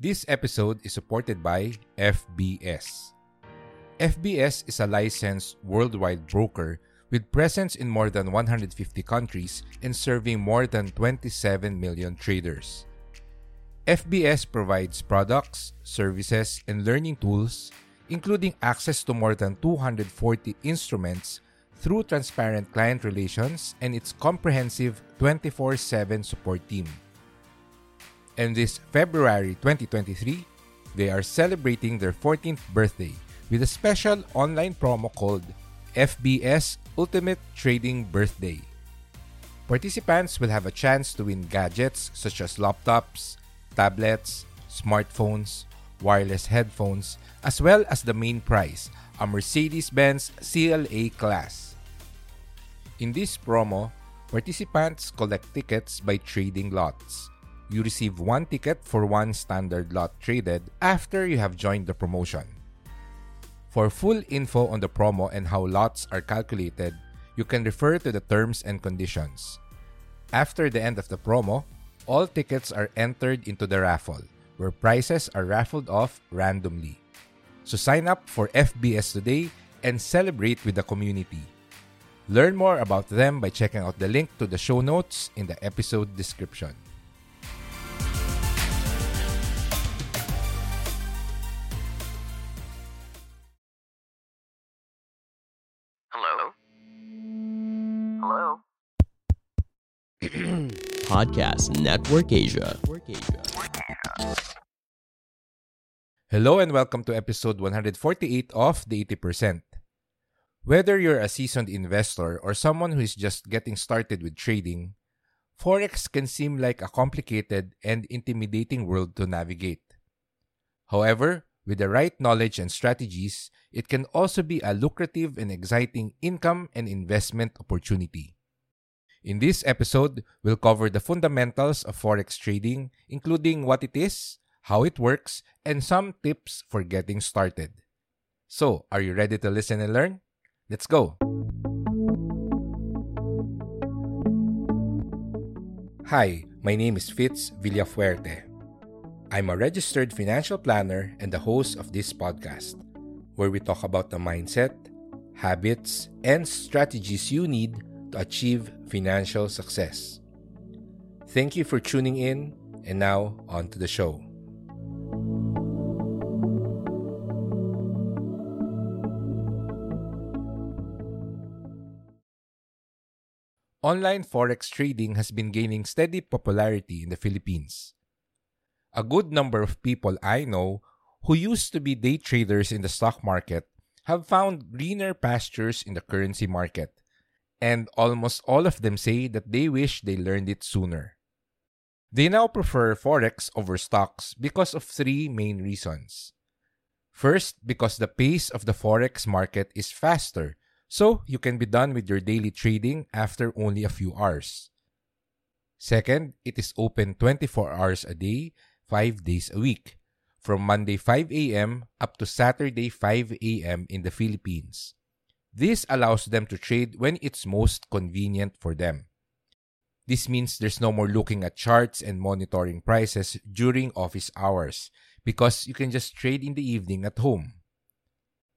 This episode is supported by FBS. FBS is a licensed worldwide broker with presence in more than 150 countries and serving more than 27 million traders. FBS provides products, services, and learning tools, including access to more than 240 instruments through transparent client relations and its comprehensive 24 7 support team. And this February 2023, they are celebrating their 14th birthday with a special online promo called FBS Ultimate Trading Birthday. Participants will have a chance to win gadgets such as laptops, tablets, smartphones, wireless headphones, as well as the main prize, a Mercedes Benz CLA class. In this promo, participants collect tickets by trading lots. You receive one ticket for one standard lot traded after you have joined the promotion. For full info on the promo and how lots are calculated, you can refer to the terms and conditions. After the end of the promo, all tickets are entered into the raffle, where prizes are raffled off randomly. So sign up for FBS today and celebrate with the community. Learn more about them by checking out the link to the show notes in the episode description. Podcast Network Asia. Hello and welcome to episode 148 of The 80%. Whether you're a seasoned investor or someone who is just getting started with trading, Forex can seem like a complicated and intimidating world to navigate. However, with the right knowledge and strategies, it can also be a lucrative and exciting income and investment opportunity. In this episode, we'll cover the fundamentals of Forex trading, including what it is, how it works, and some tips for getting started. So, are you ready to listen and learn? Let's go! Hi, my name is Fitz Villafuerte. I'm a registered financial planner and the host of this podcast, where we talk about the mindset, habits, and strategies you need to achieve financial success. Thank you for tuning in, and now on to the show. Online forex trading has been gaining steady popularity in the Philippines. A good number of people I know who used to be day traders in the stock market have found greener pastures in the currency market, and almost all of them say that they wish they learned it sooner. They now prefer forex over stocks because of three main reasons. First, because the pace of the forex market is faster, so you can be done with your daily trading after only a few hours. Second, it is open 24 hours a day, 5 days a week, from Monday 5 a.m. up to Saturday 5 a.m. in the Philippines. This allows them to trade when it's most convenient for them. This means there's no more looking at charts and monitoring prices during office hours because you can just trade in the evening at home.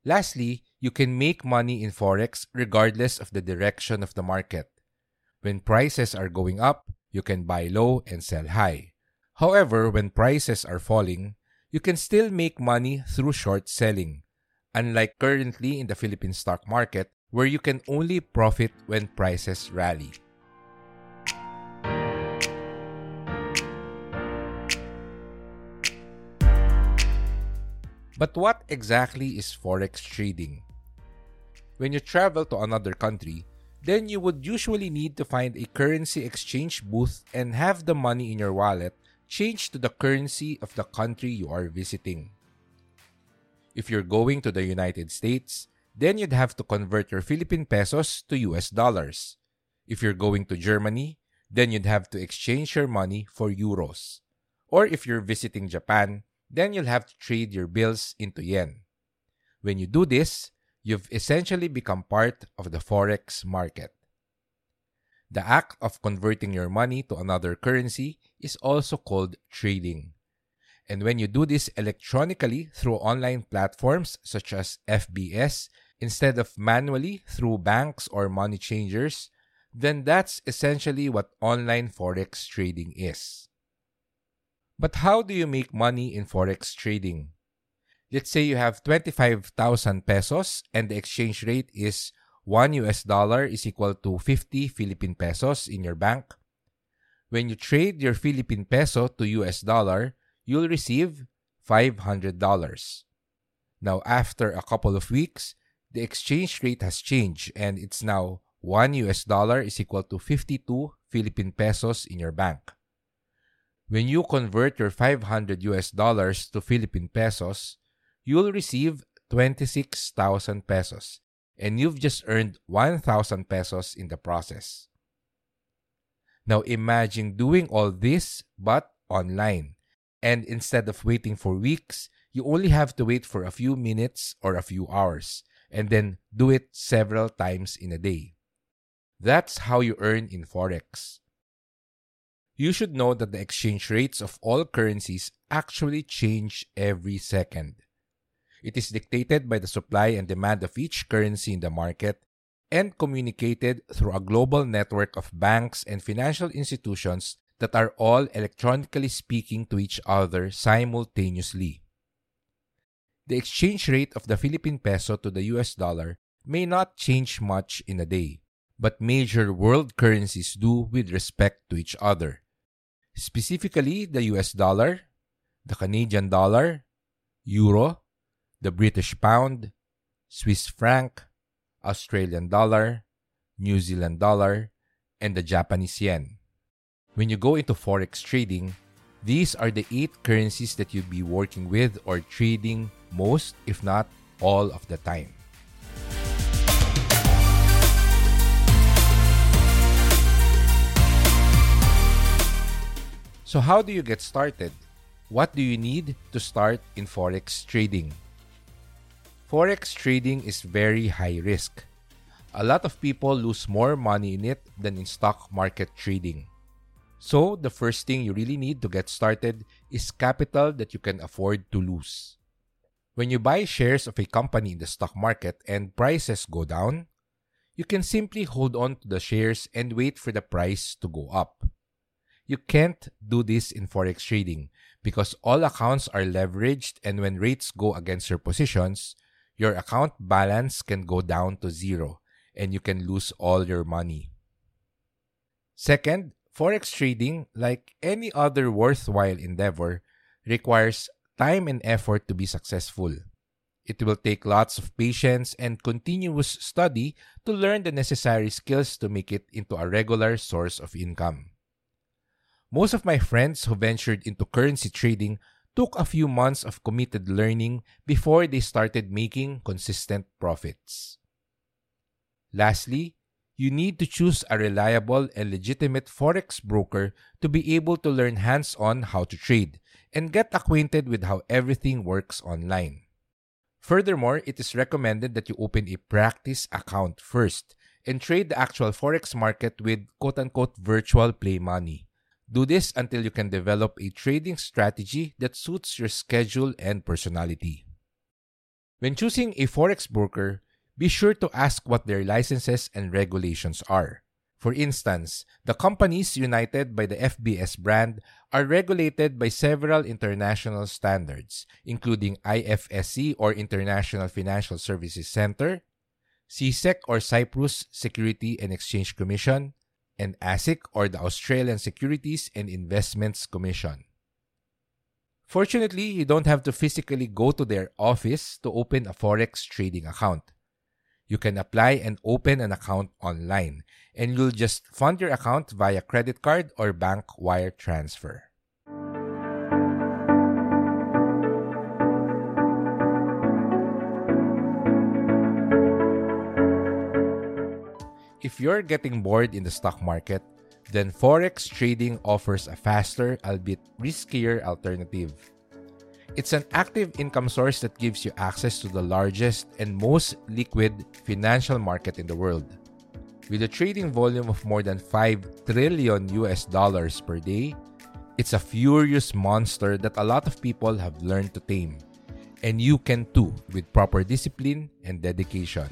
Lastly, you can make money in Forex regardless of the direction of the market. When prices are going up, you can buy low and sell high. However, when prices are falling, you can still make money through short selling, unlike currently in the Philippine stock market where you can only profit when prices rally. But what exactly is forex trading? When you travel to another country, then you would usually need to find a currency exchange booth and have the money in your wallet changed to the currency of the country you are visiting. If you're going to the United States, then you'd have to convert your Philippine pesos to US dollars. If you're going to Germany, then you'd have to exchange your money for euros. Or if you're visiting Japan, then you'll have to trade your bills into yen. When you do this, you've essentially become part of the forex market. The act of converting your money to another currency is also called trading. And when you do this electronically through online platforms such as FBS instead of manually through banks or money changers, then that's essentially what online forex trading is. But how do you make money in forex trading? Let's say you have 25,000 pesos and the exchange rate is 1 US dollar is equal to 50 Philippine pesos in your bank. When you trade your Philippine peso to US dollar, you'll receive $500. Now, after a couple of weeks, the exchange rate has changed and it's now 1 US dollar is equal to 52 Philippine pesos in your bank. When you convert your 500 US dollars to Philippine pesos, you'll receive 26,000 pesos and you've just earned 1,000 pesos in the process. Now imagine doing all this but online. And instead of waiting for weeks, you only have to wait for a few minutes or a few hours and then do it several times in a day. That's how you earn in Forex. You should know that the exchange rates of all currencies actually change every second. It is dictated by the supply and demand of each currency in the market and communicated through a global network of banks and financial institutions that are all electronically speaking to each other simultaneously. The exchange rate of the Philippine peso to the US dollar may not change much in a day, but major world currencies do with respect to each other. Specifically, the US dollar, the Canadian dollar, euro, the British pound, Swiss franc, Australian dollar, New Zealand dollar, and the Japanese yen. When you go into forex trading, these are the eight currencies that you'll be working with or trading most, if not all, of the time. So, how do you get started? What do you need to start in forex trading? Forex trading is very high risk. A lot of people lose more money in it than in stock market trading. So, the first thing you really need to get started is capital that you can afford to lose. When you buy shares of a company in the stock market and prices go down, you can simply hold on to the shares and wait for the price to go up. You can't do this in forex trading because all accounts are leveraged and when rates go against your positions, your account balance can go down to zero and you can lose all your money. Second, forex trading, like any other worthwhile endeavor, requires time and effort to be successful. It will take lots of patience and continuous study to learn the necessary skills to make it into a regular source of income. Most of my friends who ventured into currency trading took a few months of committed learning before they started making consistent profits. Lastly, you need to choose a reliable and legitimate forex broker to be able to learn hands on how to trade and get acquainted with how everything works online. Furthermore, it is recommended that you open a practice account first and trade the actual forex market with quote unquote virtual play money. Do this until you can develop a trading strategy that suits your schedule and personality. When choosing a forex broker, be sure to ask what their licenses and regulations are. For instance, the companies united by the FBS brand are regulated by several international standards, including IFSC or International Financial Services Center, CSEC or Cyprus Security and Exchange Commission, and ASIC or the Australian Securities and Investments Commission. Fortunately, you don't have to physically go to their office to open a forex trading account. You can apply and open an account online, and you'll just fund your account via credit card or bank wire transfer. If you're getting bored in the stock market, then Forex trading offers a faster, albeit riskier alternative. It's an active income source that gives you access to the largest and most liquid financial market in the world. With a trading volume of more than 5 trillion US dollars per day, it's a furious monster that a lot of people have learned to tame. And you can too with proper discipline and dedication.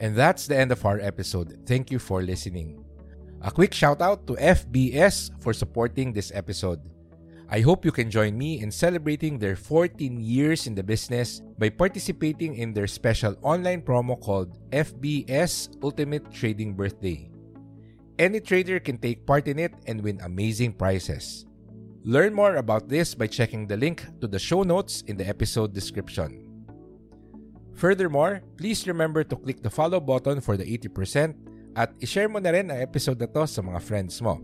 And that's the end of our episode. Thank you for listening. A quick shout out to FBS for supporting this episode. I hope you can join me in celebrating their 14 years in the business by participating in their special online promo called FBS Ultimate Trading Birthday. Any trader can take part in it and win amazing prizes. Learn more about this by checking the link to the show notes in the episode description. Furthermore, please remember to click the follow button for the 80% at ishare mo na rin ang episode na to sa mga friends mo.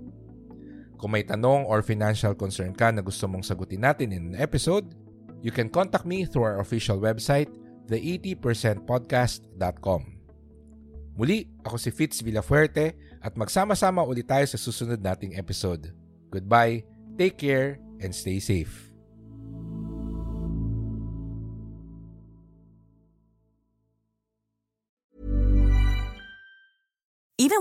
Kung may tanong or financial concern ka na gusto mong sagutin natin in an episode, you can contact me through our official website, the80percentpodcast.com. Muli, ako si Fitz Villafuerte at magsama-sama ulit tayo sa susunod nating episode. Goodbye, take care, and stay safe.